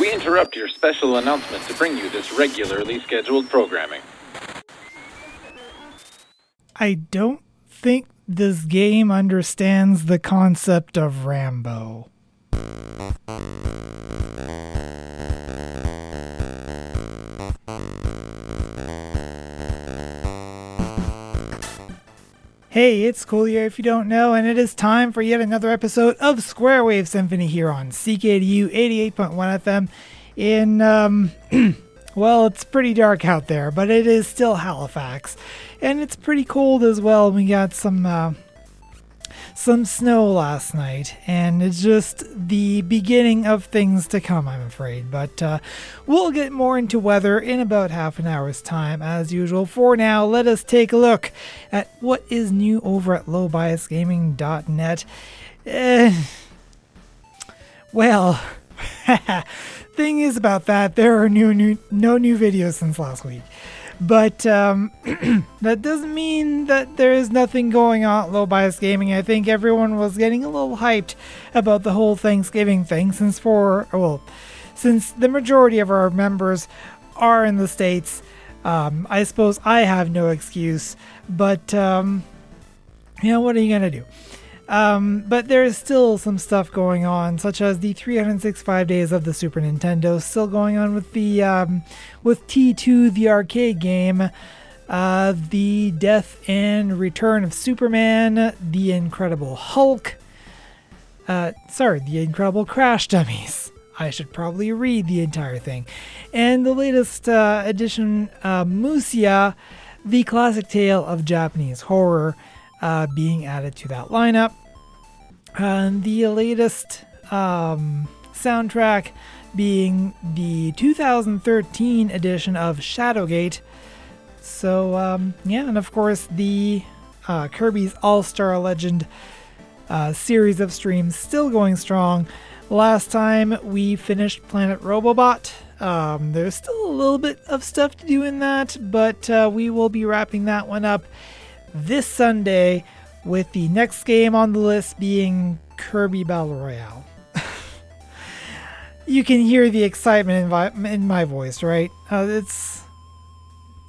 We interrupt your special announcement to bring you this regularly scheduled programming. I don't think this game understands the concept of Rambo. Hey, it's Cool here if you don't know, and it is time for yet another episode of Square Wave Symphony here on CKDU 88.1 FM in, um, well, it's pretty dark out there, but it is still Halifax. And it's pretty cold as well. We got some, uh, some snow last night, and it's just the beginning of things to come, I'm afraid. But uh, we'll get more into weather in about half an hour's time, as usual. For now, let us take a look at what is new over at lowbiasgaming.net. Uh, well, thing is about that, there are new, new no new videos since last week. But um, that doesn't mean that there is nothing going on at Low Bias Gaming. I think everyone was getting a little hyped about the whole Thanksgiving thing since for well, since the majority of our members are in the states. Um, I suppose I have no excuse, but um, you know what are you gonna do? Um, but there is still some stuff going on, such as the 365 days of the Super Nintendo, still going on with the um, with T2, the arcade game, uh, the Death and Return of Superman, the Incredible Hulk. Uh, sorry, the Incredible Crash Dummies. I should probably read the entire thing, and the latest uh, edition, uh, Musya, the classic tale of Japanese horror. Uh, being added to that lineup. And the latest um, soundtrack being the 2013 edition of Shadowgate. So, um, yeah, and of course, the uh, Kirby's All Star Legend uh, series of streams still going strong. Last time we finished Planet Robobot. Um, there's still a little bit of stuff to do in that, but uh, we will be wrapping that one up this Sunday with the next game on the list being Kirby Battle Royale. you can hear the excitement in, vi- in my voice, right? Uh, it's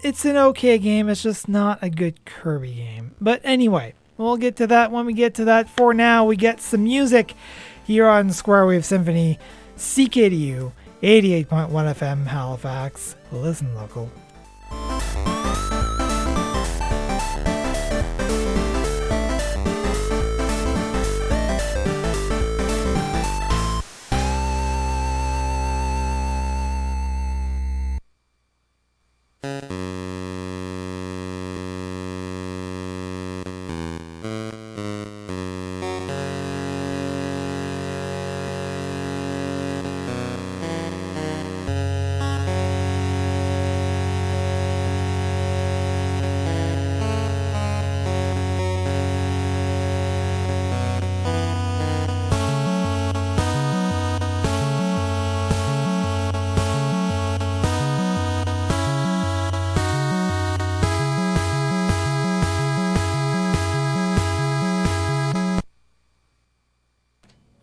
it's an okay game. It's just not a good Kirby game. But anyway, we'll get to that when we get to that. For now, we get some music here on Square Wave Symphony, CKDU 88.1 FM Halifax. Listen local.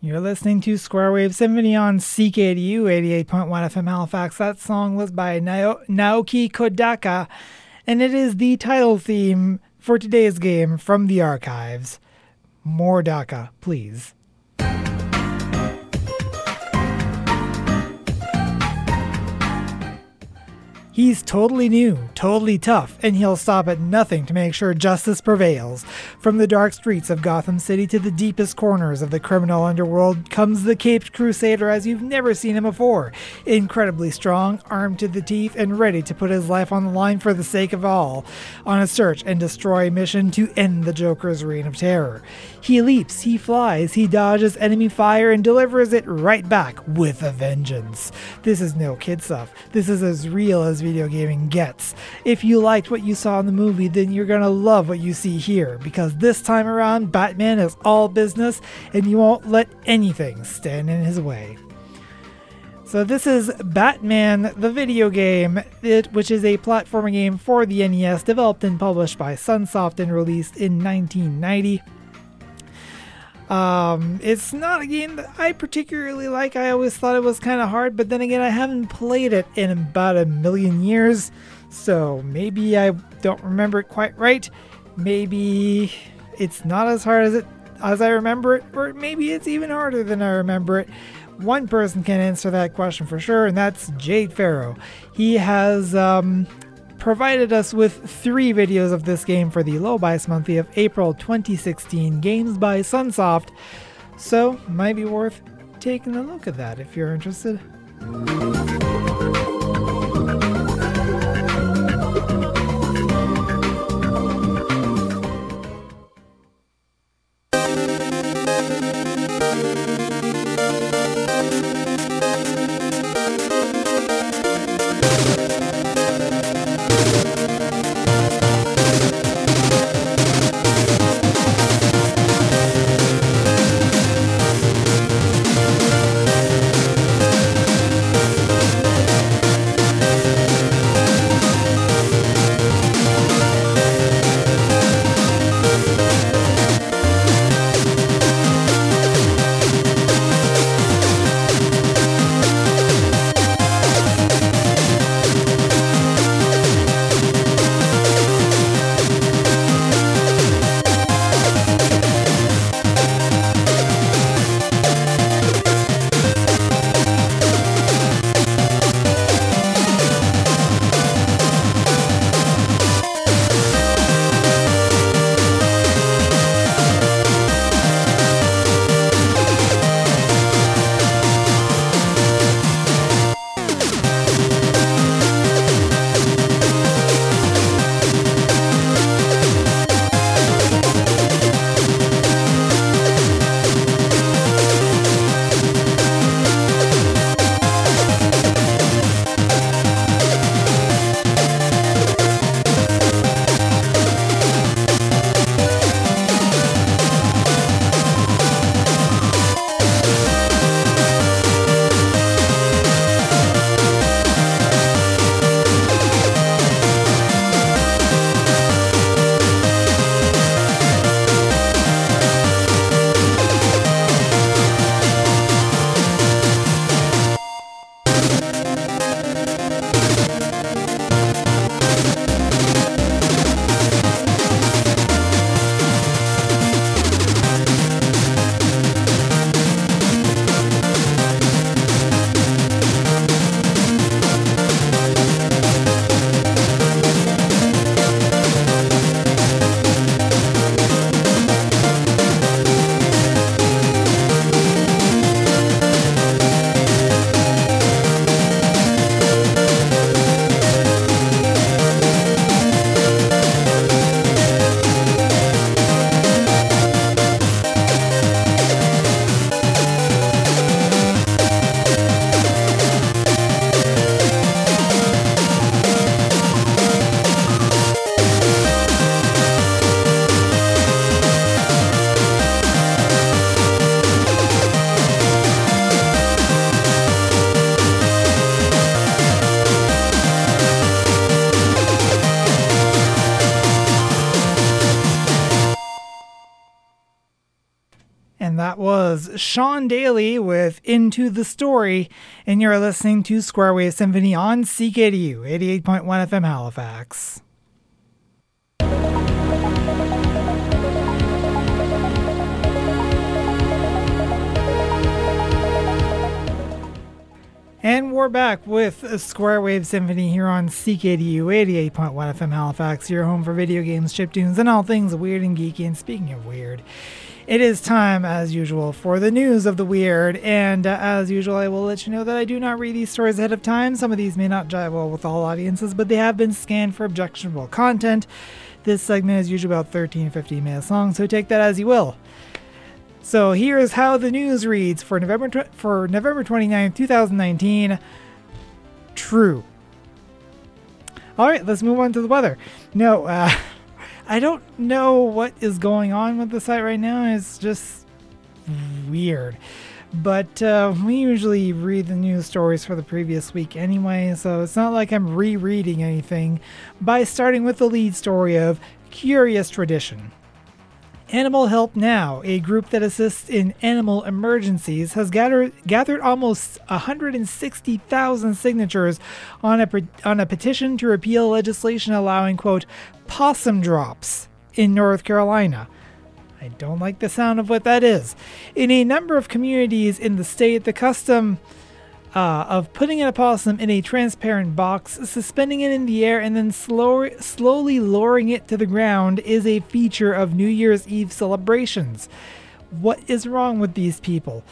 You're listening to Square Wave Symphony on CKDU 88.1 FM Halifax. That song was by Naoki Kodaka, and it is the title theme for today's game from the archives. More Daka, please. He's totally new, totally tough, and he'll stop at nothing to make sure justice prevails. From the dark streets of Gotham City to the deepest corners of the criminal underworld comes the caped crusader as you've never seen him before. Incredibly strong, armed to the teeth, and ready to put his life on the line for the sake of all, on a search and destroy mission to end the Joker's reign of terror. He leaps, he flies, he dodges enemy fire and delivers it right back with a vengeance. This is no kid stuff. This is as real as video gaming gets. If you liked what you saw in the movie, then you're gonna love what you see here, because this time around, Batman is all business and you won't let anything stand in his way. So this is Batman the video game, it, which is a platforming game for the NES developed and published by Sunsoft and released in 1990. Um, it's not a game that I particularly like. I always thought it was kind of hard, but then again, I haven't played it in about a million years, so maybe I don't remember it quite right. Maybe it's not as hard as it as I remember it, or maybe it's even harder than I remember it. One person can answer that question for sure, and that's Jade Farrow. He has um, provided us with three videos of this game for the Low Bias Monthly of April 2016 Games by Sunsoft, so might be worth taking a look at that if you're interested. Daly with Into the Story, and you're listening to Square Wave Symphony on CKDU 88.1 FM Halifax. And we're back with Square Wave Symphony here on CKDU 88.1 FM Halifax, your home for video games, chiptunes, and all things weird and geeky. And speaking of weird, it is time, as usual, for the news of the weird. And uh, as usual, I will let you know that I do not read these stories ahead of time. Some of these may not jive well with all audiences, but they have been scanned for objectionable content. This segment is usually about 13 15 minutes long, so take that as you will. So here is how the news reads for November tw- for November 29th, 2019. True. All right, let's move on to the weather. No, uh, I don't know what is going on with the site right now. It's just weird. But uh, we usually read the news stories for the previous week anyway, so it's not like I'm rereading anything by starting with the lead story of Curious Tradition. Animal Help Now, a group that assists in animal emergencies, has gathered, gathered almost 160,000 signatures on a, on a petition to repeal legislation allowing, quote, possum drops in North Carolina. I don't like the sound of what that is. In a number of communities in the state, the custom uh, of putting an opossum in a transparent box, suspending it in the air, and then slow- slowly lowering it to the ground is a feature of New Year's Eve celebrations. What is wrong with these people?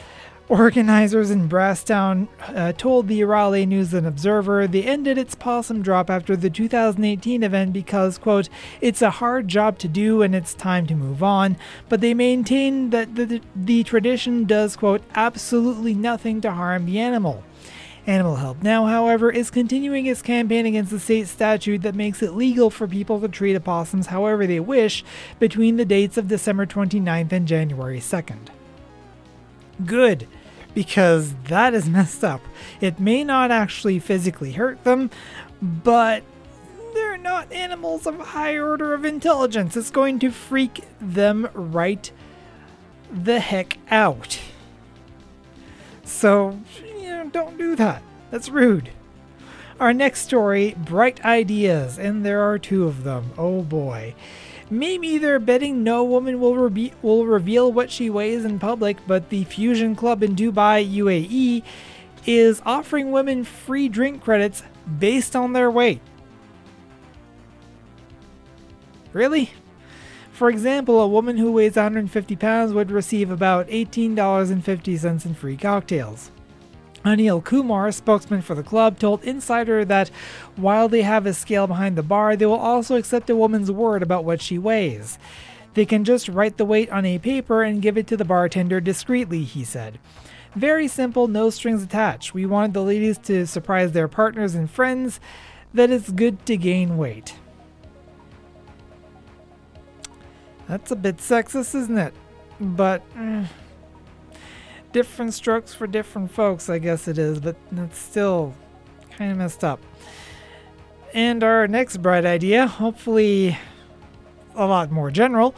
Organizers in Brasstown uh, told the Raleigh News and Observer they ended its possum drop after the 2018 event because, quote, it's a hard job to do and it's time to move on, but they maintain that the, the tradition does, quote, absolutely nothing to harm the animal. Animal Help Now, however, is continuing its campaign against the state statute that makes it legal for people to treat opossums however they wish between the dates of December 29th and January 2nd. Good, because that is messed up. It may not actually physically hurt them, but they're not animals of high order of intelligence. It's going to freak them right the heck out. So, don't do that. That's rude. Our next story Bright Ideas, and there are two of them. Oh boy. Maybe they're betting no woman will, re- will reveal what she weighs in public, but the Fusion Club in Dubai, UAE, is offering women free drink credits based on their weight. Really? For example, a woman who weighs 150 pounds would receive about $18.50 in free cocktails. Anil Kumar, spokesman for the club, told Insider that while they have a scale behind the bar, they will also accept a woman's word about what she weighs. They can just write the weight on a paper and give it to the bartender discreetly, he said. Very simple, no strings attached. We want the ladies to surprise their partners and friends that it's good to gain weight. That's a bit sexist, isn't it? But. Eh different strokes for different folks, I guess it is, but that's still kind of messed up. And our next bright idea, hopefully a lot more general.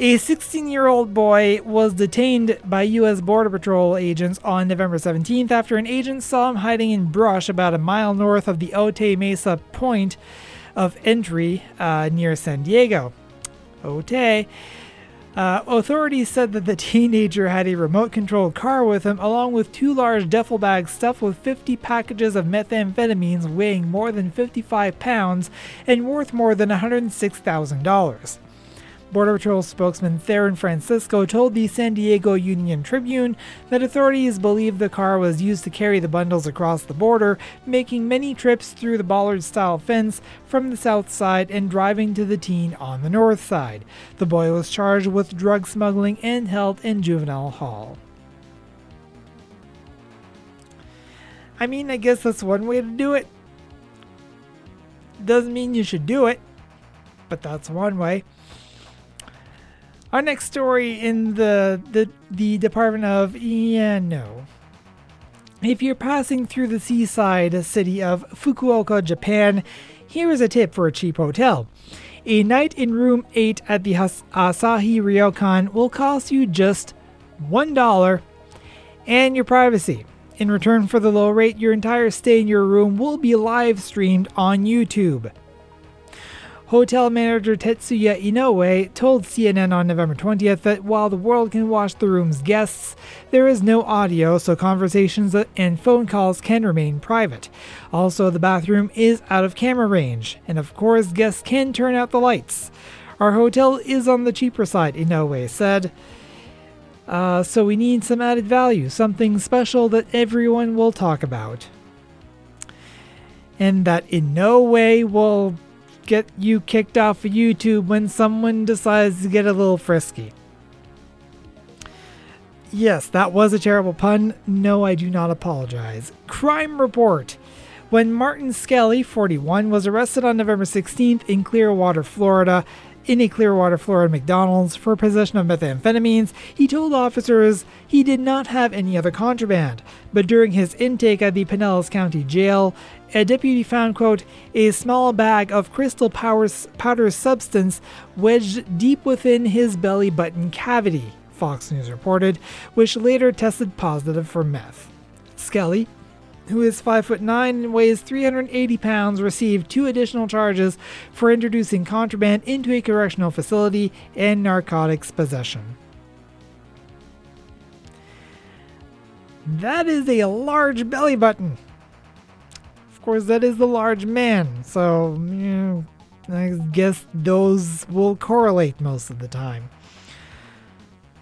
A 16 year old boy was detained by U.S. Border Patrol agents on November 17th after an agent saw him hiding in brush about a mile north of the Ote Mesa point of entry uh, near San Diego. Otay uh, authorities said that the teenager had a remote controlled car with him, along with two large duffel bags stuffed with 50 packages of methamphetamines weighing more than 55 pounds and worth more than $106,000. Border Patrol spokesman Theron Francisco told the San Diego Union Tribune that authorities believe the car was used to carry the bundles across the border, making many trips through the bollard style fence from the south side and driving to the teen on the north side. The boy was charged with drug smuggling and held in juvenile hall. I mean, I guess that's one way to do it. Doesn't mean you should do it, but that's one way. Our next story in the the, the Department of yeah no. If you're passing through the seaside city of Fukuoka, Japan, here is a tip for a cheap hotel. A night in room 8 at the Asahi Ryokan will cost you just $1 and your privacy. In return for the low rate, your entire stay in your room will be live streamed on YouTube. Hotel manager Tetsuya Inoue told CNN on November 20th that while the world can watch the room's guests, there is no audio, so conversations and phone calls can remain private. Also, the bathroom is out of camera range, and of course, guests can turn out the lights. Our hotel is on the cheaper side, Inoue said. Uh, so we need some added value, something special that everyone will talk about. And that in no way will get you kicked off of YouTube when someone decides to get a little frisky. Yes, that was a terrible pun. No, I do not apologize. Crime Report. When Martin Skelly, 41, was arrested on November 16th in Clearwater, Florida, in a Clearwater, Florida McDonald's for possession of methamphetamines, he told officers he did not have any other contraband. But during his intake at the Pinellas County Jail, a deputy found, quote, a small bag of crystal powder substance wedged deep within his belly button cavity, Fox News reported, which later tested positive for meth. Skelly, who is 5 foot 9 and weighs 380 pounds, received two additional charges for introducing contraband into a correctional facility and narcotics possession. That is a large belly button. Of course, that is the large man, so you know, I guess those will correlate most of the time.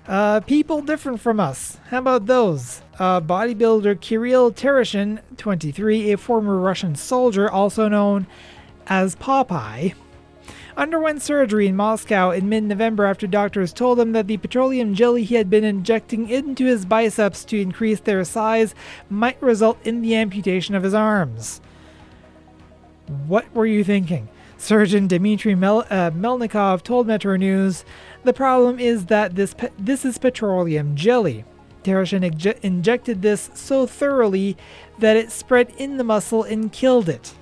Uh, people different from us. How about those? Uh, bodybuilder Kirill Tereshin, 23, a former Russian soldier, also known as Popeye, underwent surgery in Moscow in mid November after doctors told him that the petroleum jelly he had been injecting into his biceps to increase their size might result in the amputation of his arms. What were you thinking? Surgeon Dmitry Mel- uh, Melnikov told Metro News the problem is that this pe- this is petroleum jelly. Tereshin inje- injected this so thoroughly that it spread in the muscle and killed it.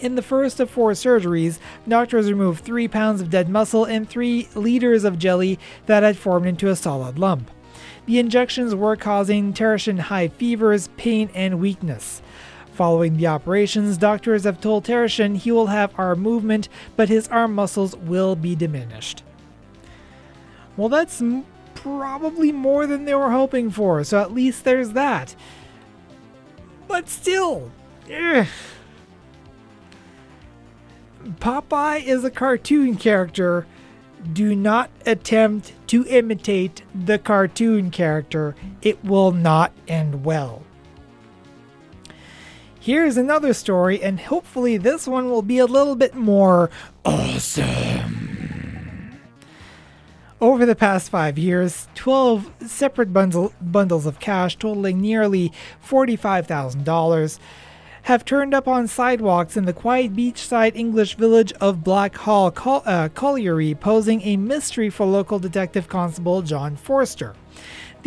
In the first of four surgeries, doctors removed three pounds of dead muscle and three liters of jelly that had formed into a solid lump. The injections were causing Tereshin high fevers, pain, and weakness. Following the operations, doctors have told Tereshin he will have arm movement, but his arm muscles will be diminished. Well, that's m- probably more than they were hoping for, so at least there's that. But still, ugh. Popeye is a cartoon character. Do not attempt to imitate the cartoon character, it will not end well. Here's another story, and hopefully, this one will be a little bit more awesome. Over the past five years, 12 separate bundle, bundles of cash totaling nearly $45,000 have turned up on sidewalks in the quiet beachside English village of Blackhall Col- uh, Colliery, posing a mystery for local detective constable John Forster.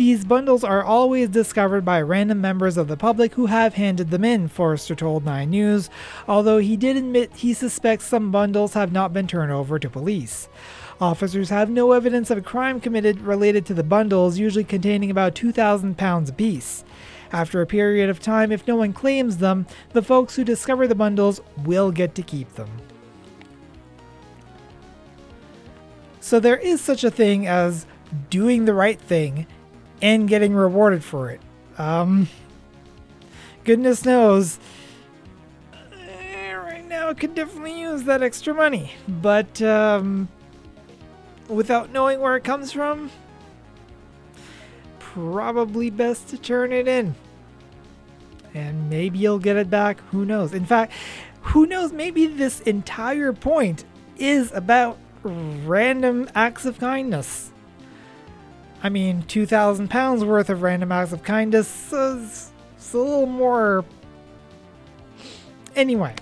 These bundles are always discovered by random members of the public who have handed them in, Forster told 9 News, although he did admit he suspects some bundles have not been turned over to police. Officers have no evidence of a crime committed related to the bundles, usually containing about 2,000 pounds apiece. After a period of time, if no one claims them, the folks who discover the bundles will get to keep them. So there is such a thing as doing the right thing and getting rewarded for it. Um, goodness knows, eh, right now I could definitely use that extra money, but um, without knowing where it comes from, probably best to turn it in. And maybe you'll get it back. Who knows? In fact, who knows? Maybe this entire point is about random acts of kindness. I mean, 2,000 pounds worth of random acts of kindness is, is a little more. Anyway,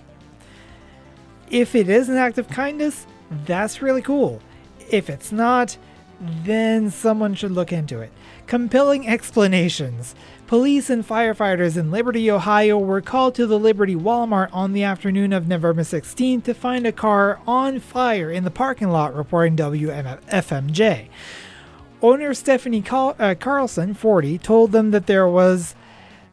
if it is an act of kindness, that's really cool. If it's not, then someone should look into it. Compelling explanations. Police and firefighters in Liberty, Ohio were called to the Liberty Walmart on the afternoon of November 16 to find a car on fire in the parking lot, reporting WFMJ. Owner Stephanie uh, Carlson, 40, told them that there was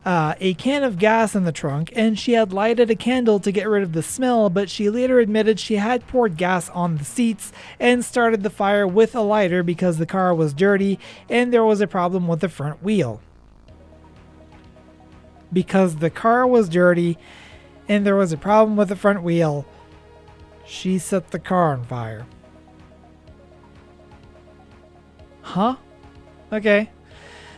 uh, a can of gas in the trunk, and she had lighted a candle to get rid of the smell, but she later admitted she had poured gas on the seats and started the fire with a lighter because the car was dirty and there was a problem with the front wheel. Because the car was dirty and there was a problem with the front wheel, she set the car on fire. Huh? Okay.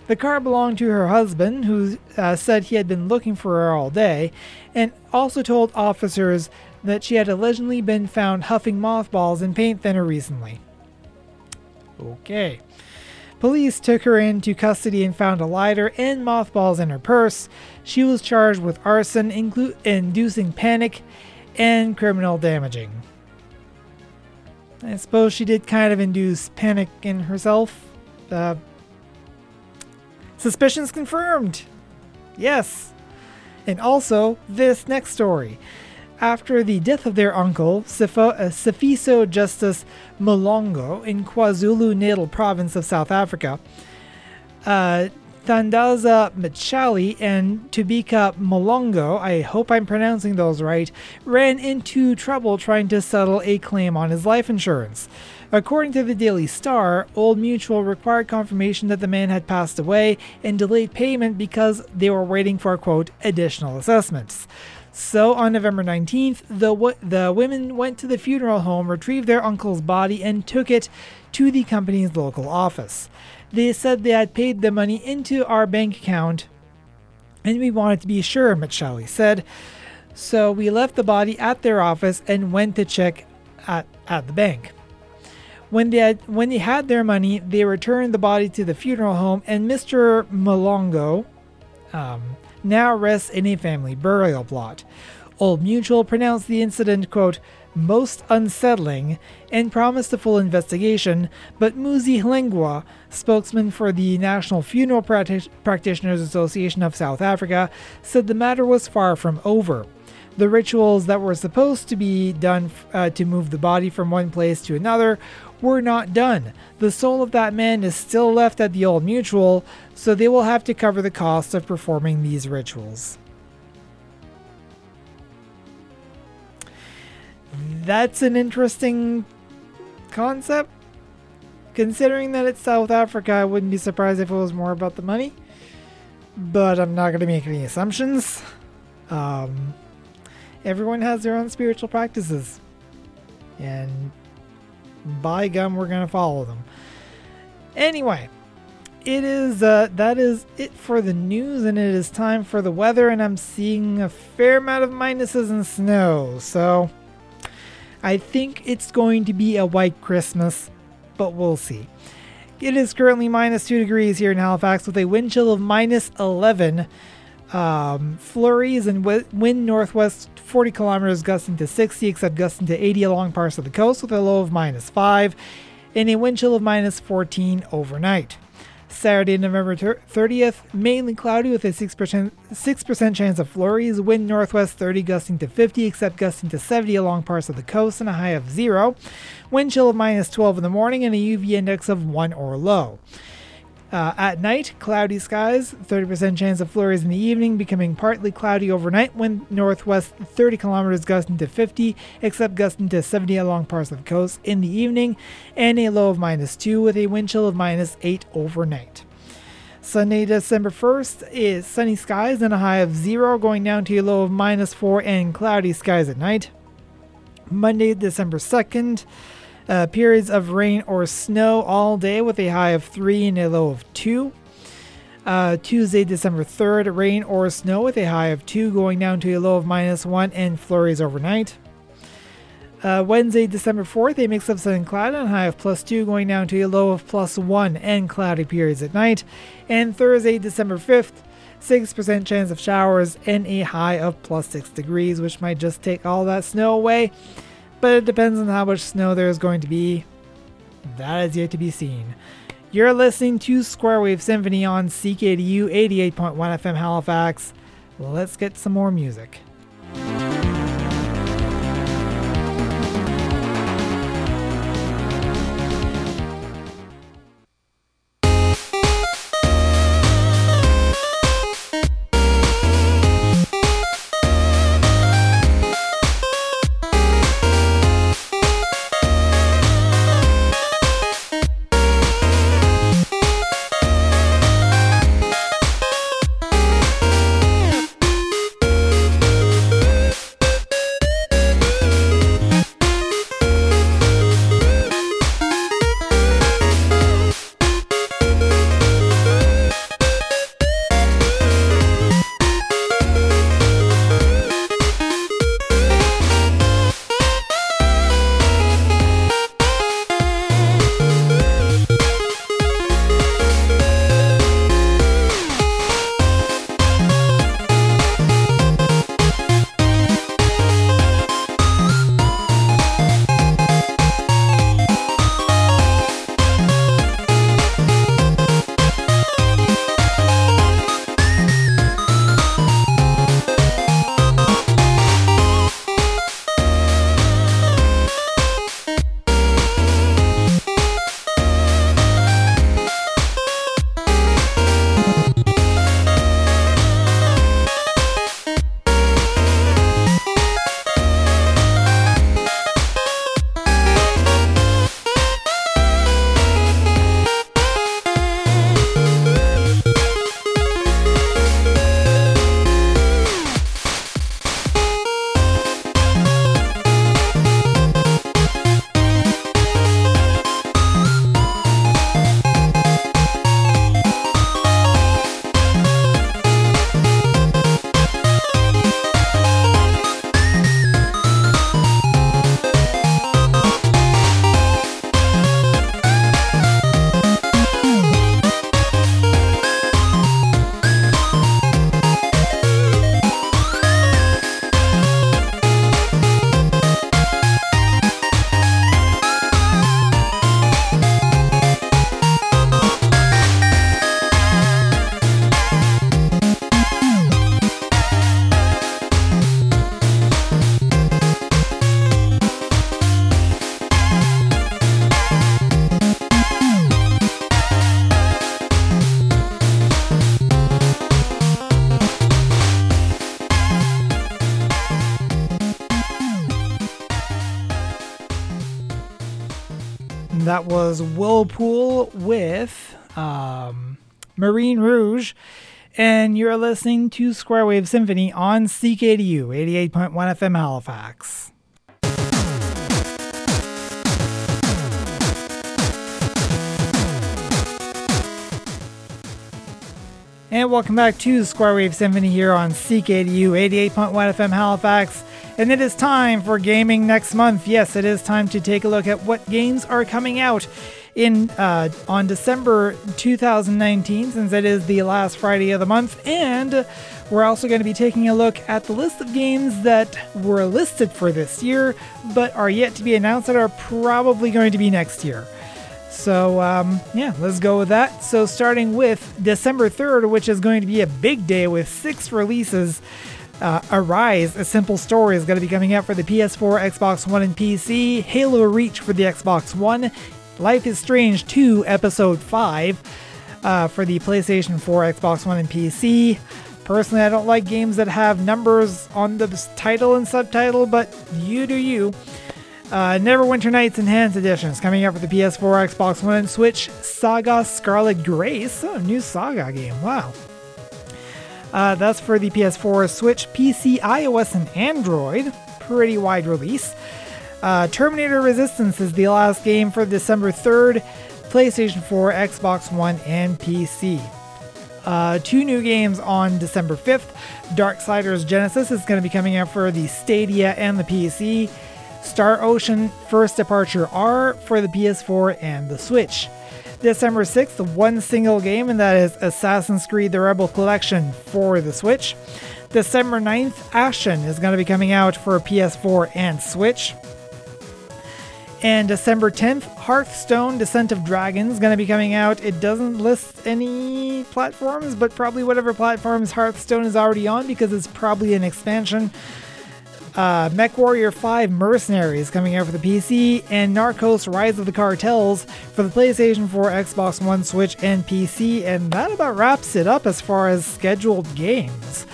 The car belonged to her husband, who uh, said he had been looking for her all day, and also told officers that she had allegedly been found huffing mothballs and paint thinner recently. Okay. Police took her into custody and found a lighter and mothballs in her purse. She was charged with arson, inclu- inducing panic, and criminal damaging. I suppose she did kind of induce panic in herself. Uh, suspicions confirmed. Yes. And also, this next story. After the death of their uncle, Sifo, uh, Sifiso Justice Molongo in KwaZulu Natal province of South Africa, uh, Thandaza Machali and Tubika Molongo, I hope I'm pronouncing those right, ran into trouble trying to settle a claim on his life insurance. According to the Daily Star, Old Mutual required confirmation that the man had passed away and delayed payment because they were waiting for, quote, additional assessments. So on November 19th, the, w- the women went to the funeral home, retrieved their uncle's body, and took it to the company's local office. They said they had paid the money into our bank account, and we wanted to be sure, Machali said. So we left the body at their office and went to check at, at the bank. When they had when they had their money, they returned the body to the funeral home, and Mr. Malongo um, now rests in a family burial plot. Old Mutual pronounced the incident, quote, most unsettling and promised a full investigation, but Muzi Hlengwa, spokesman for the National Funeral Practi- Practitioners Association of South Africa, said the matter was far from over. The rituals that were supposed to be done uh, to move the body from one place to another were not done. The soul of that man is still left at the old mutual, so they will have to cover the cost of performing these rituals. That's an interesting concept. Considering that it's South Africa, I wouldn't be surprised if it was more about the money. But I'm not going to make any assumptions. Um, everyone has their own spiritual practices. And by gum, we're going to follow them. Anyway, it is uh, that is it for the news, and it is time for the weather. And I'm seeing a fair amount of minuses and snow, so I think it's going to be a white Christmas, but we'll see. It is currently minus two degrees here in Halifax with a wind chill of minus 11. Um, flurries and wind northwest 40 kilometers gusting to 60, except gusting to 80 along parts of the coast with a low of minus 5 and a wind chill of minus 14 overnight. Saturday, November 30th, mainly cloudy with a 6%, 6% chance of flurries, wind northwest 30 gusting to 50, except gusting to 70 along parts of the coast, and a high of 0. Wind chill of minus 12 in the morning, and a UV index of 1 or low. Uh, at night, cloudy skies, 30% chance of flurries in the evening, becoming partly cloudy overnight. Wind northwest 30 kilometers gusting to 50, except gusting to 70 along parts of coast in the evening, and a low of minus 2 with a wind chill of minus 8 overnight. Sunday, December 1st is sunny skies and a high of 0, going down to a low of minus 4 and cloudy skies at night. Monday, December 2nd, uh, periods of rain or snow all day with a high of 3 and a low of 2. Uh, Tuesday, December 3rd, rain or snow with a high of 2 going down to a low of minus 1 and flurries overnight. Uh, Wednesday, December 4th, a mix of sun and cloud and a high of plus 2 going down to a low of plus 1 and cloudy periods at night. And Thursday, December 5th, 6% chance of showers and a high of plus 6 degrees, which might just take all that snow away but it depends on how much snow there is going to be. That is yet to be seen. You're listening to Square Wave Symphony on CKDU 88.1 FM Halifax. Let's get some more music. Was Whirlpool with um, Marine Rouge. And you're listening to Square Wave Symphony on CKDU 88.1 FM Halifax. And welcome back to Square Wave Symphony here on CKDU 88.1 FM Halifax. And it is time for gaming next month. Yes, it is time to take a look at what games are coming out in uh, on December 2019, since it is the last Friday of the month. And we're also going to be taking a look at the list of games that were listed for this year, but are yet to be announced that are probably going to be next year. So, um, yeah, let's go with that. So, starting with December 3rd, which is going to be a big day with six releases. Uh, Arise, a simple story, is going to be coming out for the PS4, Xbox One, and PC. Halo Reach for the Xbox One. Life is Strange 2, Episode 5 uh, for the PlayStation 4, Xbox One, and PC. Personally, I don't like games that have numbers on the title and subtitle, but you do you. Uh, Neverwinter Nights Enhanced Edition is coming out for the PS4, Xbox One, and Switch. Saga Scarlet Grace, oh, new Saga game. Wow. Uh, that's for the PS4, Switch, PC, iOS, and Android. Pretty wide release. Uh, Terminator Resistance is the last game for December 3rd, PlayStation 4, Xbox One, and PC. Uh, two new games on December 5th. Darksiders Genesis is going to be coming out for the Stadia and the PC. Star Ocean First Departure R for the PS4 and the Switch. December 6th, one single game, and that is Assassin's Creed The Rebel Collection for the Switch. December 9th, Ashen is going to be coming out for PS4 and Switch. And December 10th, Hearthstone Descent of Dragons is going to be coming out. It doesn't list any platforms, but probably whatever platforms Hearthstone is already on because it's probably an expansion. Uh, MechWarrior 5 Mercenaries coming out for the PC, and Narcos Rise of the Cartels for the PlayStation 4, Xbox One, Switch, and PC. And that about wraps it up as far as scheduled games.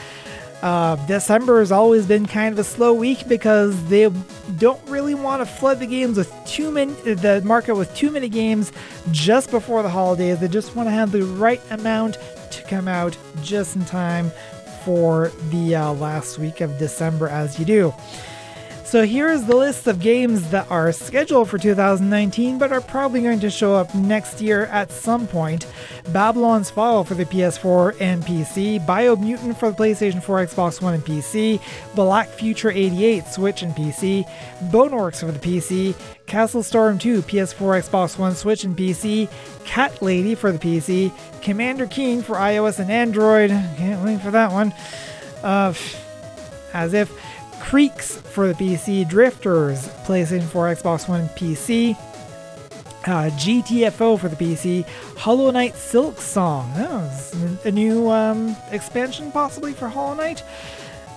Uh, December has always been kind of a slow week because they don't really want to flood the games with too many, the market with too many games just before the holidays. They just want to have the right amount to come out just in time for the uh, last week of December, as you do. So here's the list of games that are scheduled for 2019 but are probably going to show up next year at some point. Babylon's Fall for the PS4 and PC, Biomutant for the PlayStation 4, Xbox One, and PC, Black Future 88 Switch and PC, Boneworks for the PC, Castle Storm 2 PS4, Xbox One, Switch, and PC, Cat Lady for the PC, Commander Keen for iOS and Android. Can't wait for that one. Uh, as if Creaks for the PC, Drifters, PlayStation 4, Xbox One, PC, uh, GTFO for the PC, Hollow Knight Silksong. Oh, a new um, expansion possibly for Hollow Knight.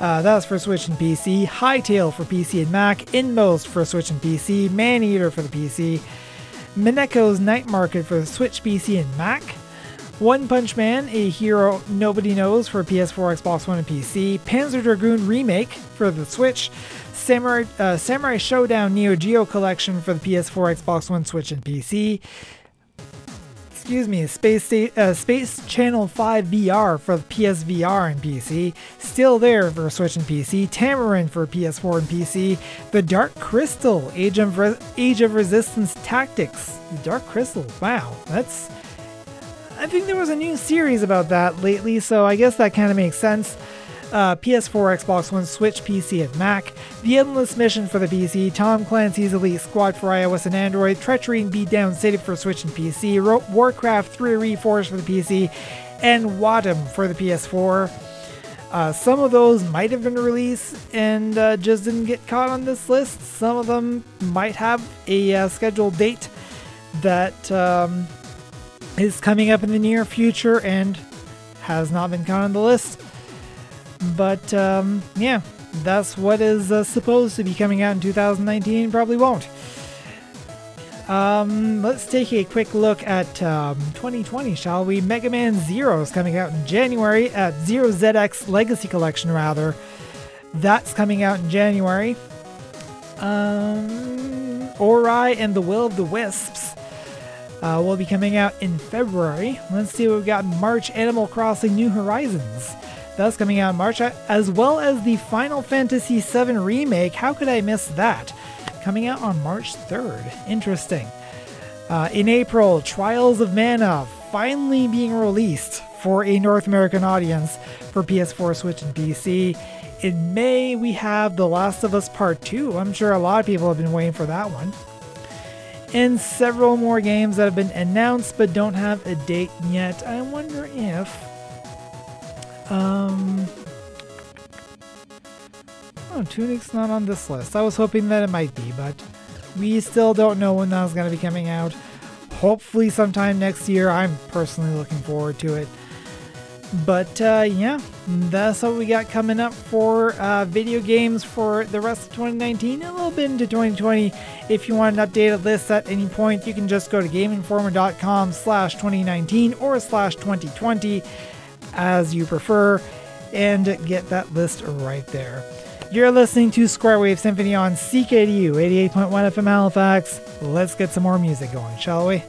Uh, that's for Switch and PC. Hytale for PC and Mac. Inmost for Switch and PC. Maneater for the PC. Mineko's Night Market for the Switch, PC, and Mac. One Punch Man, a hero nobody knows for PS4, Xbox One, and PC. Panzer Dragoon Remake for the Switch. Samurai, uh, Samurai Showdown Neo Geo Collection for the PS4, Xbox One, Switch, and PC. Excuse me, Space, uh, Space Channel 5 VR for PSVR and PC. Still there for Switch and PC. Tamarin for PS4 and PC. The Dark Crystal Age of, Re- Age of Resistance Tactics. The Dark Crystal, wow, that's I think there was a new series about that lately, so I guess that kind of makes sense. Uh, PS4, Xbox One, Switch, PC, and Mac. The Endless Mission for the PC. Tom Clancy's Elite Squad for iOS and Android. Treachery and Beatdown City for Switch and PC. Ro- Warcraft 3 Reforged for the PC. And Wattam for the PS4. Uh, some of those might have been released and uh, just didn't get caught on this list. Some of them might have a uh, scheduled date that um, is coming up in the near future and has not been caught on the list. But um, yeah, that's what is uh, supposed to be coming out in 2019. Probably won't. Um, let's take a quick look at um, 2020, shall we? Mega Man Zero is coming out in January at Zero ZX Legacy Collection, rather. That's coming out in January. Um, Ori and the Will of the Wisps uh, will be coming out in February. Let's see what we've got March Animal Crossing New Horizons. That's coming out in March, as well as the Final Fantasy VII Remake. How could I miss that? Coming out on March 3rd. Interesting. Uh, in April, Trials of Mana finally being released for a North American audience for PS4, Switch, and PC. In May, we have The Last of Us Part 2. I'm sure a lot of people have been waiting for that one. And several more games that have been announced but don't have a date yet. I wonder if. Um. Oh, Tunic's not on this list. I was hoping that it might be, but we still don't know when that's going to be coming out. Hopefully, sometime next year. I'm personally looking forward to it. But uh, yeah, that's what we got coming up for uh, video games for the rest of 2019, a little bit into 2020. If you want an updated list at any point, you can just go to GameInformer.com/2019 or/2020 as you prefer and get that list right there. You're listening to Square Wave Symphony on CKDU 88.1 FM Halifax. Let's get some more music going, shall we?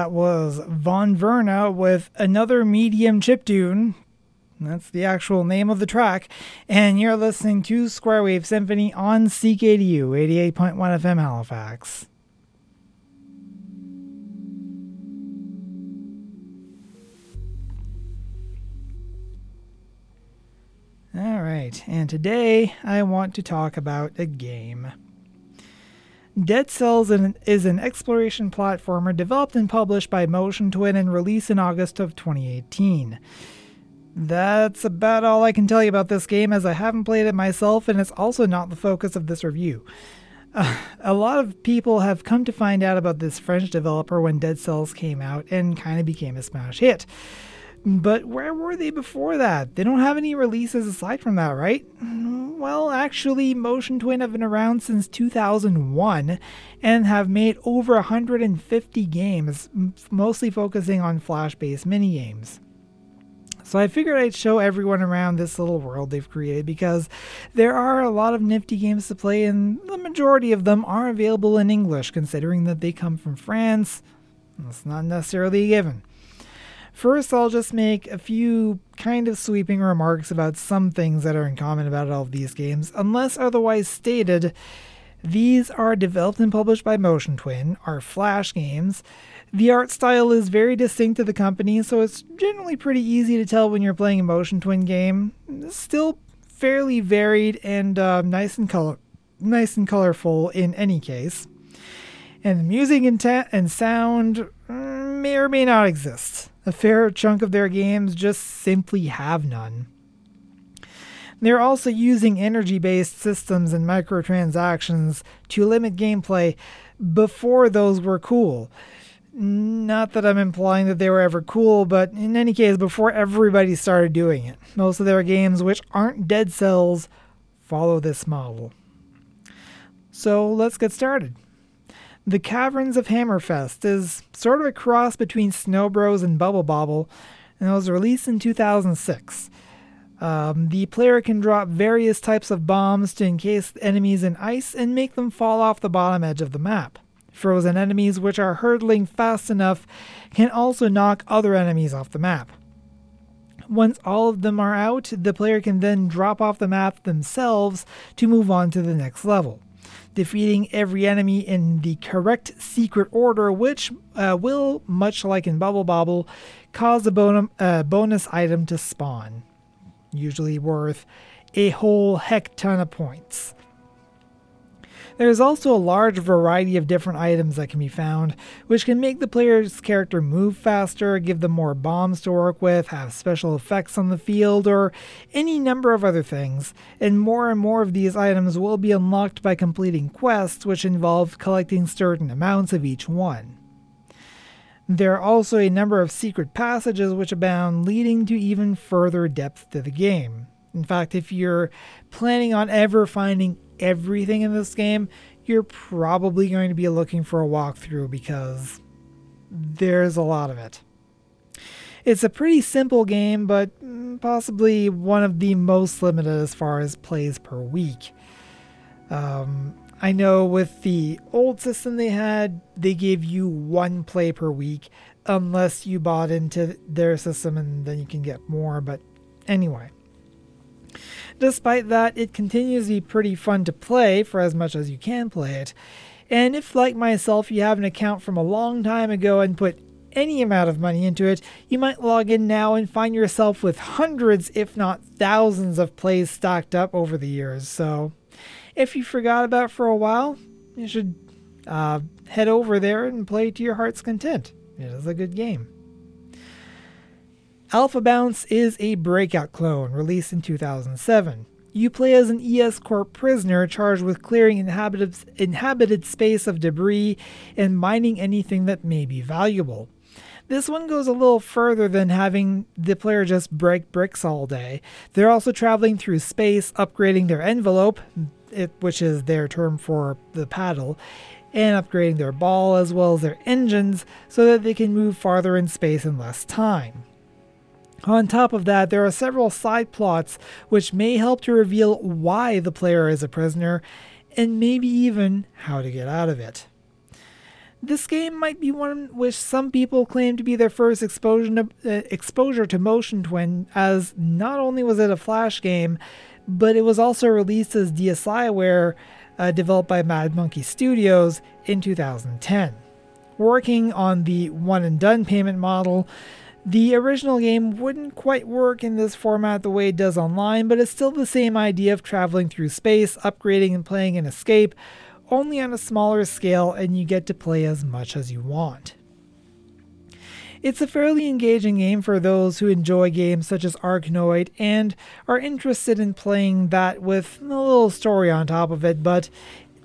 That was Von Verna with another medium chiptune. That's the actual name of the track. And you're listening to Squarewave Symphony on CKDU 88.1 FM Halifax. All right, and today I want to talk about a game. Dead Cells is an exploration platformer developed and published by Motion Twin and released in August of 2018. That's about all I can tell you about this game as I haven't played it myself and it's also not the focus of this review. Uh, a lot of people have come to find out about this French developer when Dead Cells came out and kind of became a smash hit. But where were they before that? They don't have any releases aside from that, right? Well, actually, Motion Twin have been around since 2001 and have made over 150 games, mostly focusing on Flash based minigames. So I figured I'd show everyone around this little world they've created because there are a lot of nifty games to play, and the majority of them are available in English, considering that they come from France. That's not necessarily a given. First, I'll just make a few kind of sweeping remarks about some things that are in common about all of these games. Unless otherwise stated, these are developed and published by Motion Twin, are Flash games. The art style is very distinct to the company, so it's generally pretty easy to tell when you're playing a Motion Twin game. It's still fairly varied and uh, nice and color, nice and colorful in any case. And the music and, ta- and sound mm, may or may not exist. A fair chunk of their games just simply have none. They're also using energy based systems and microtransactions to limit gameplay before those were cool. Not that I'm implying that they were ever cool, but in any case, before everybody started doing it. Most of their games, which aren't Dead Cells, follow this model. So let's get started. The Caverns of Hammerfest is sort of a cross between Snow Bros and Bubble Bobble, and it was released in 2006. Um, the player can drop various types of bombs to encase enemies in ice and make them fall off the bottom edge of the map. Frozen enemies, which are hurtling fast enough, can also knock other enemies off the map. Once all of them are out, the player can then drop off the map themselves to move on to the next level defeating every enemy in the correct secret order, which uh, will, much like in Bubble Bobble, cause a bon- uh, bonus item to spawn, usually worth a whole heck ton of points. There is also a large variety of different items that can be found, which can make the player's character move faster, give them more bombs to work with, have special effects on the field, or any number of other things. And more and more of these items will be unlocked by completing quests, which involve collecting certain amounts of each one. There are also a number of secret passages which abound, leading to even further depth to the game. In fact, if you're planning on ever finding everything in this game, you're probably going to be looking for a walkthrough because there's a lot of it. It's a pretty simple game, but possibly one of the most limited as far as plays per week. Um, I know with the old system they had, they gave you one play per week unless you bought into their system and then you can get more. But anyway. Despite that, it continues to be pretty fun to play for as much as you can play it. And if, like myself, you have an account from a long time ago and put any amount of money into it, you might log in now and find yourself with hundreds, if not thousands, of plays stacked up over the years. So, if you forgot about for a while, you should uh, head over there and play to your heart's content. It is a good game. Alpha Bounce is a breakout clone released in 2007. You play as an ES Corp prisoner charged with clearing inhabited, space of debris and mining anything that may be valuable. This one goes a little further than having the player just break bricks all day. They're also traveling through space, upgrading their envelope, it, which is their term for the paddle, and upgrading their ball as well as their engines so that they can move farther in space in less time. On top of that, there are several side plots which may help to reveal why the player is a prisoner and maybe even how to get out of it. This game might be one which some people claim to be their first exposure to, uh, exposure to Motion Twin, as not only was it a Flash game, but it was also released as DSiWare, uh, developed by Mad Monkey Studios in 2010. Working on the one and done payment model, the original game wouldn't quite work in this format the way it does online, but it's still the same idea of traveling through space, upgrading and playing an escape, only on a smaller scale, and you get to play as much as you want. It's a fairly engaging game for those who enjoy games such as Arkanoid and are interested in playing that with a little story on top of it, but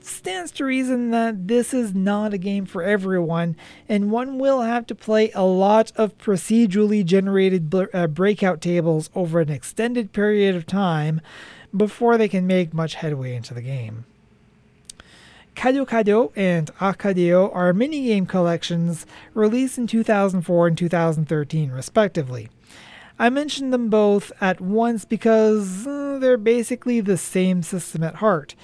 stands to reason that this is not a game for everyone, and one will have to play a lot of procedurally generated uh, breakout tables over an extended period of time before they can make much headway into the game. Kado Kado and Arkadeo are minigame collections released in 2004 and 2013, respectively. I mention them both at once because uh, they're basically the same system at heart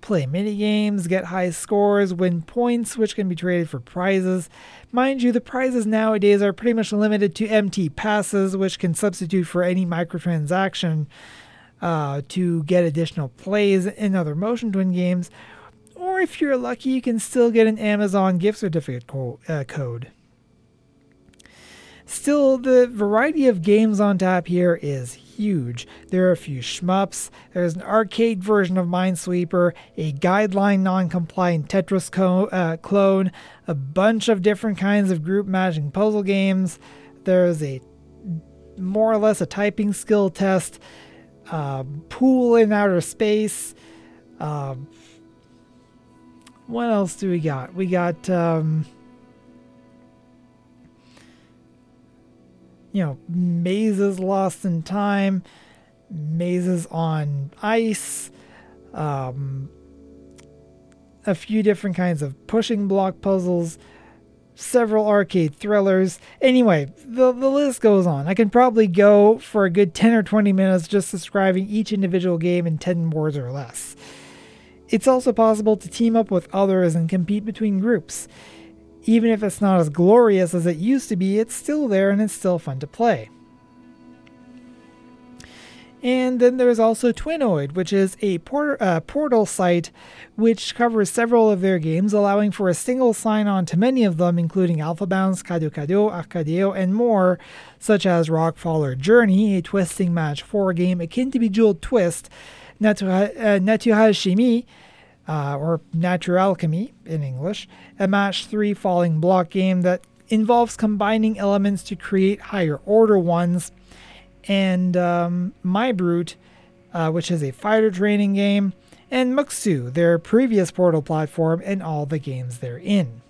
play mini games, get high scores, win points, which can be traded for prizes. Mind you, the prizes nowadays are pretty much limited to MT passes, which can substitute for any microtransaction uh, to get additional plays in other Motion Twin games. Or if you're lucky, you can still get an Amazon gift certificate co- uh, code. Still, the variety of games on tap here is huge. There are a few shmups, there's an arcade version of Minesweeper, a guideline non compliant Tetris co- uh, clone, a bunch of different kinds of group matching puzzle games, there's a more or less a typing skill test, uh, pool in outer space. Uh, what else do we got? We got. Um, you know, mazes lost in time, mazes on ice, um, a few different kinds of pushing block puzzles, several arcade thrillers. Anyway, the, the list goes on. I can probably go for a good 10 or 20 minutes just describing each individual game in 10 words or less. It's also possible to team up with others and compete between groups. Even if it's not as glorious as it used to be, it's still there and it's still fun to play. And then there's also Twinoid, which is a port- uh, portal site which covers several of their games, allowing for a single sign on to many of them, including Alpha Bounce, Kado Kado, Arkadeo, and more, such as Rockfaller Journey, a twisting match 4 game akin to Bejeweled Twist, Natura, uh, Natural Chimie, uh, or Natural Alchemy in English, a match 3 falling block game that involves combining elements to create higher order ones, and um, My Brute, uh, which is a fighter training game, and Muxxu, their previous Portal platform, and all the games they're in.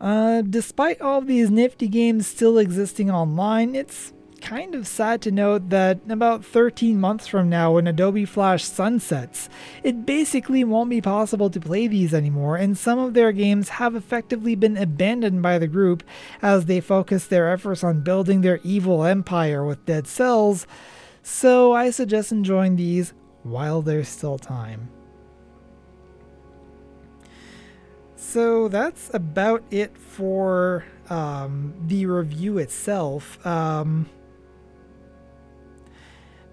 Uh, despite all these nifty games still existing online, it's kind of sad to note that about 13 months from now, when Adobe Flash sunsets, it basically won't be possible to play these anymore, and some of their games have effectively been abandoned by the group as they focus their efforts on building their evil empire with Dead Cells. So I suggest enjoying these while there's still time. So that's about it for um, the review itself. Um,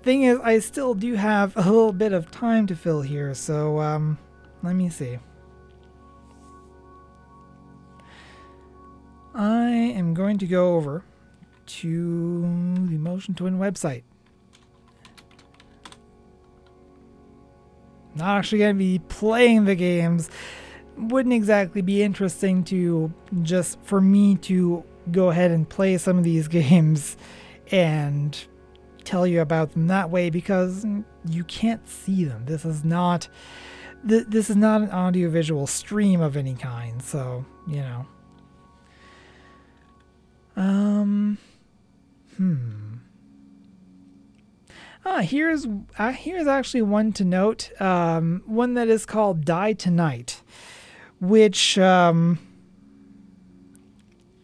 Thing is, I still do have a little bit of time to fill here, so um, let me see. I am going to go over to the Motion Twin website. Not actually going to be playing the games. Wouldn't exactly be interesting to just for me to go ahead and play some of these games and tell you about them that way because you can't see them. This is not th- this is not an audiovisual stream of any kind, so, you know. Um hmm. Ah, here's uh, here's actually one to note. Um, one that is called "Die2Nite," which um,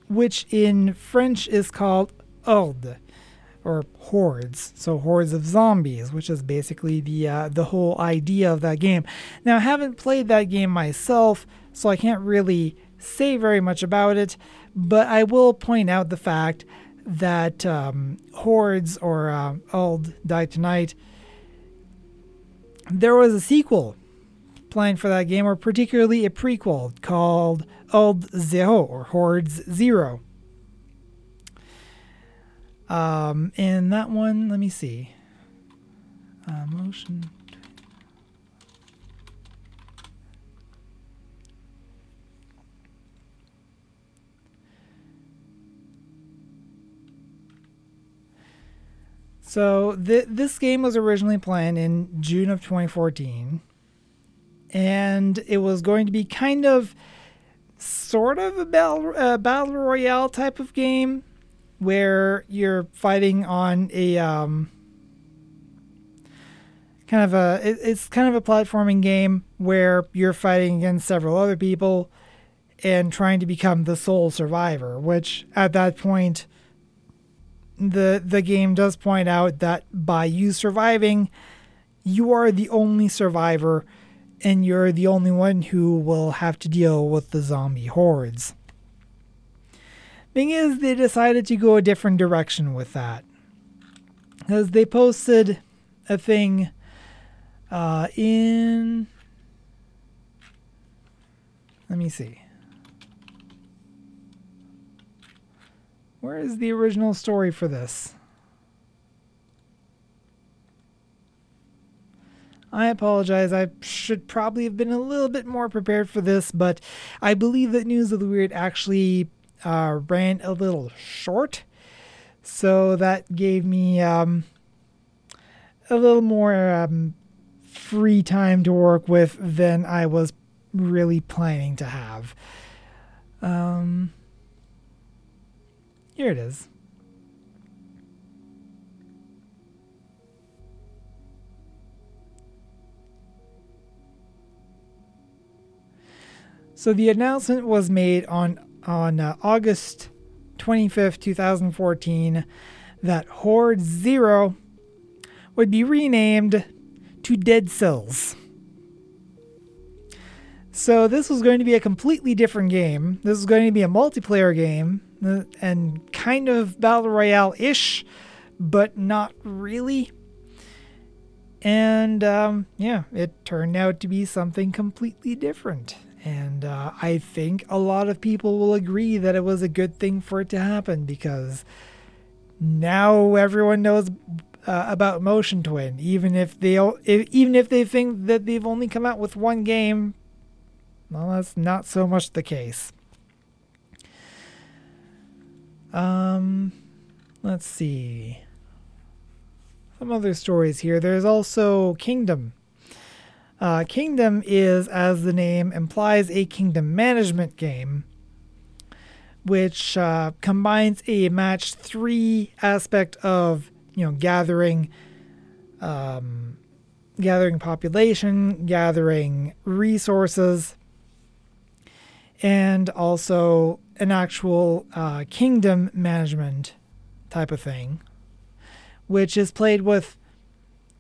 which in French is called "Ode." or hordes, so hordes of zombies, which is basically the uh, the whole idea of that game. Now, I haven't played that game myself, so I can't really say very much about it, but I will point out the fact that um, hordes or uh, Old Die Tonight, there was a sequel planned for that game, or particularly a prequel called Old Zero or Hordes Zero. Um, and that one, let me see. Uh, motion. So th- this game was originally planned in June of 2014, and it was going to be kind of, sort of a battle, uh, battle royale type of game, where you're fighting on a um, kind of a it, it's kind of a platforming game where you're fighting against several other people and trying to become the sole survivor. Which at that point the the game does point out that by you surviving, you are the only survivor, and you're the only one who will have to deal with the zombie hordes. Thing is, they decided to go a different direction with that, because they posted a thing uh, in. Let me see. Where is the original story for this? I apologize. I should probably have been a little bit more prepared for this, but I believe that News of the Weird actually uh, ran a little short. So that gave me um, a little more um, free time to work with than I was really planning to have. Um, here it is. So the announcement was made on on uh, August 25th, 2014 that Horde 0 would be renamed to Dead Cells. So this was going to be a completely different game. This was going to be a multiplayer game and kind of battle royale ish, but not really. And um, yeah, it turned out to be something completely different. And uh, I think a lot of people will agree that it was a good thing for it to happen because now everyone knows uh, about Motion Twin, even if they even if they think that they've only come out with one game. Well, that's not so much the case. Um, let's see. Some other stories here. There's also Kingdom. Uh, Kingdom is, as the name implies, a kingdom management game, which uh, combines a match three aspect of you know gathering, um, gathering population, gathering resources, and also an actual uh, kingdom management type of thing, which is played with,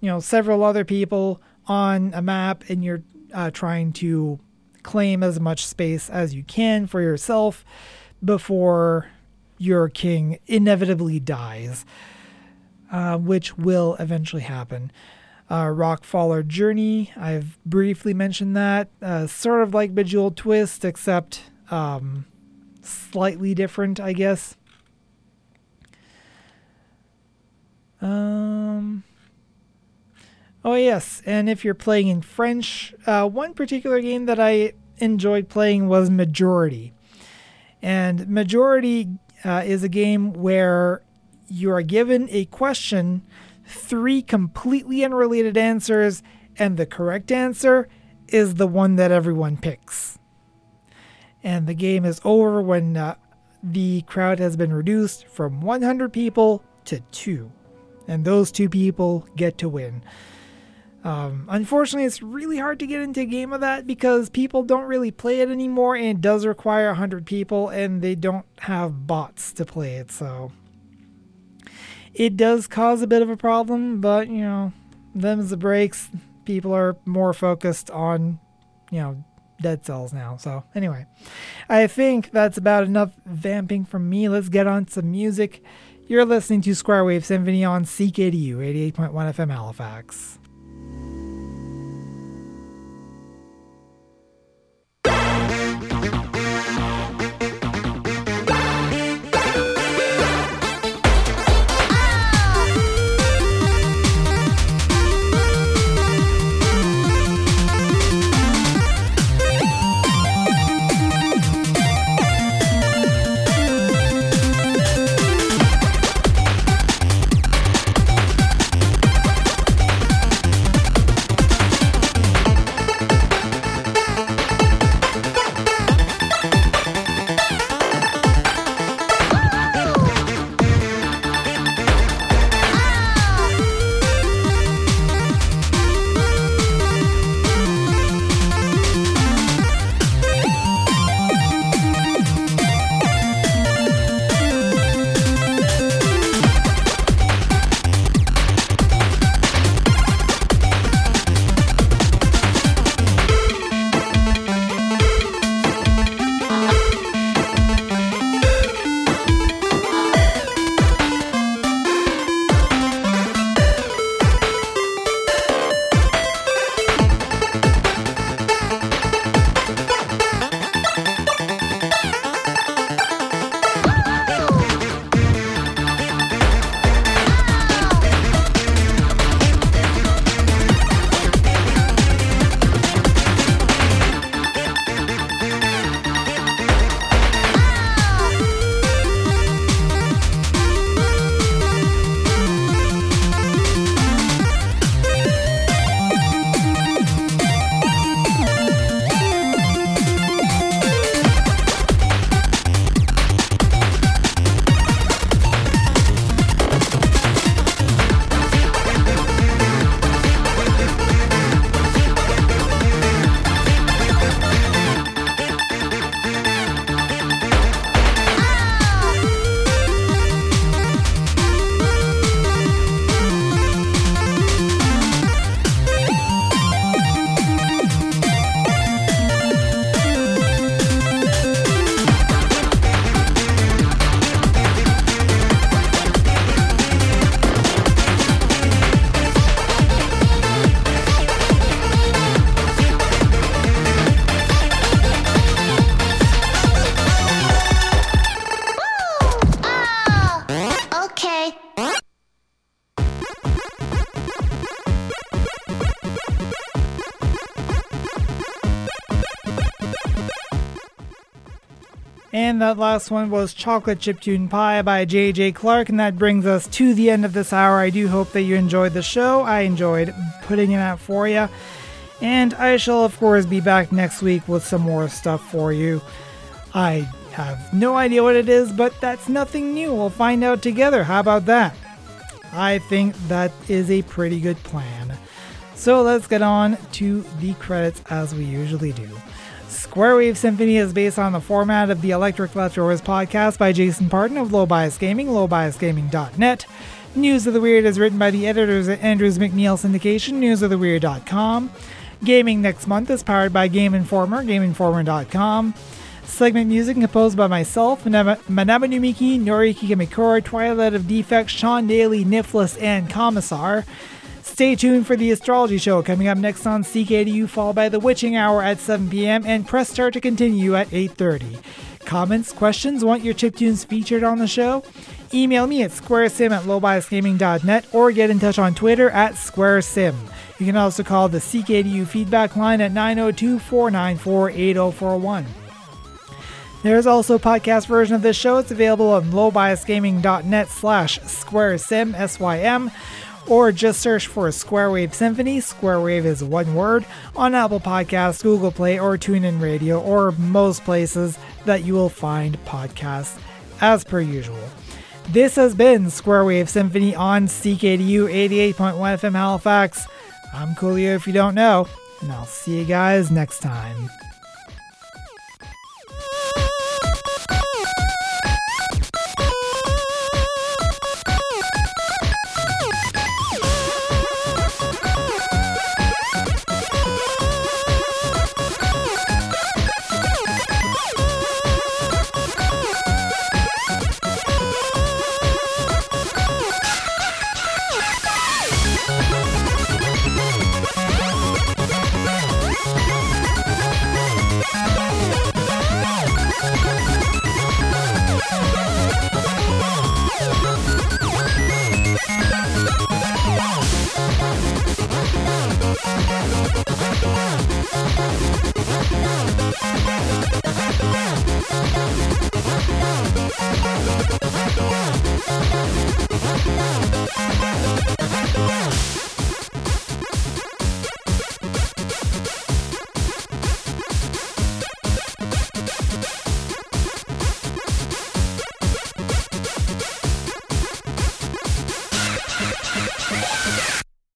you know, several other people on a map, and you're uh, trying to claim as much space as you can for yourself before your king inevitably dies, uh, which will eventually happen. Uh, Rockfaller Journey, I've briefly mentioned that. Uh, sort of like Bejeweled Twist, except um, slightly different, I guess. Um. Oh yes, and if you're playing in French, uh, one particular game that I enjoyed playing was Majority, and Majority uh, is a game where you are given a question, three completely unrelated answers, and the correct answer is the one that everyone picks. And the game is over when uh, the crowd has been reduced from 100 people to two, and those two people get to win. Um, unfortunately, it's really hard to get into a game of that because people don't really play it anymore, and it does require 100 people, and they don't have bots to play it, so. It does cause a bit of a problem, but you know, them's the breaks. People are more focused on, you know, dead cells now. So anyway, I think that's about enough vamping from me. Let's get on some music. You're listening to Square Wave Symphony on CKDU 88.1 FM Halifax. And that last one was Chocolate Chip Tune Pie by J.J. Clark. And that brings us to the end of this hour. I do hope that you enjoyed the show. I enjoyed putting it out for you. And I shall, of course, be back next week with some more stuff for you. I have no idea what it is, but that's nothing new. We'll find out together. How about that? I think that is a pretty good plan. So let's get on to the credits as we usually do. Square Wave Symphony is based on the format of the Electric Leftovers podcast by Jason Parton of Low Bias Gaming, lowbiasgaming.net. News of the Weird is written by the editors at Andrews McMeel Syndication, newsoftheweird.com. Gaming next month is powered by Game Informer, gameinformer.com. Segment music composed by myself, Manabu Namiki, Noriki Kamikura, Twilight of Defects, Sean Daly, Nifless, and Commissar. Stay tuned for the astrology show coming up next on CKDU, followed by the witching hour at 7 p.m. and press start to continue at 8:30. Comments, questions, want your chiptunes featured on the show? Email me at squaresym at lowbiasgaming.net or get in touch on Twitter at squaresym. You can also call the CKDU feedback line at 902 494 8041. There's also a podcast version of this show. It's available on lowbiasgaming.net slash squaresym, S-Y-M, or just search for Square Wave Symphony. Square Wave is one word on Apple Podcasts, Google Play, or TuneIn Radio, or most places that you will find podcasts as per usual. This has been Square Wave Symphony on CKDU 88.1 FM Halifax. I'm Coolio if you don't know, and I'll see you guys next time.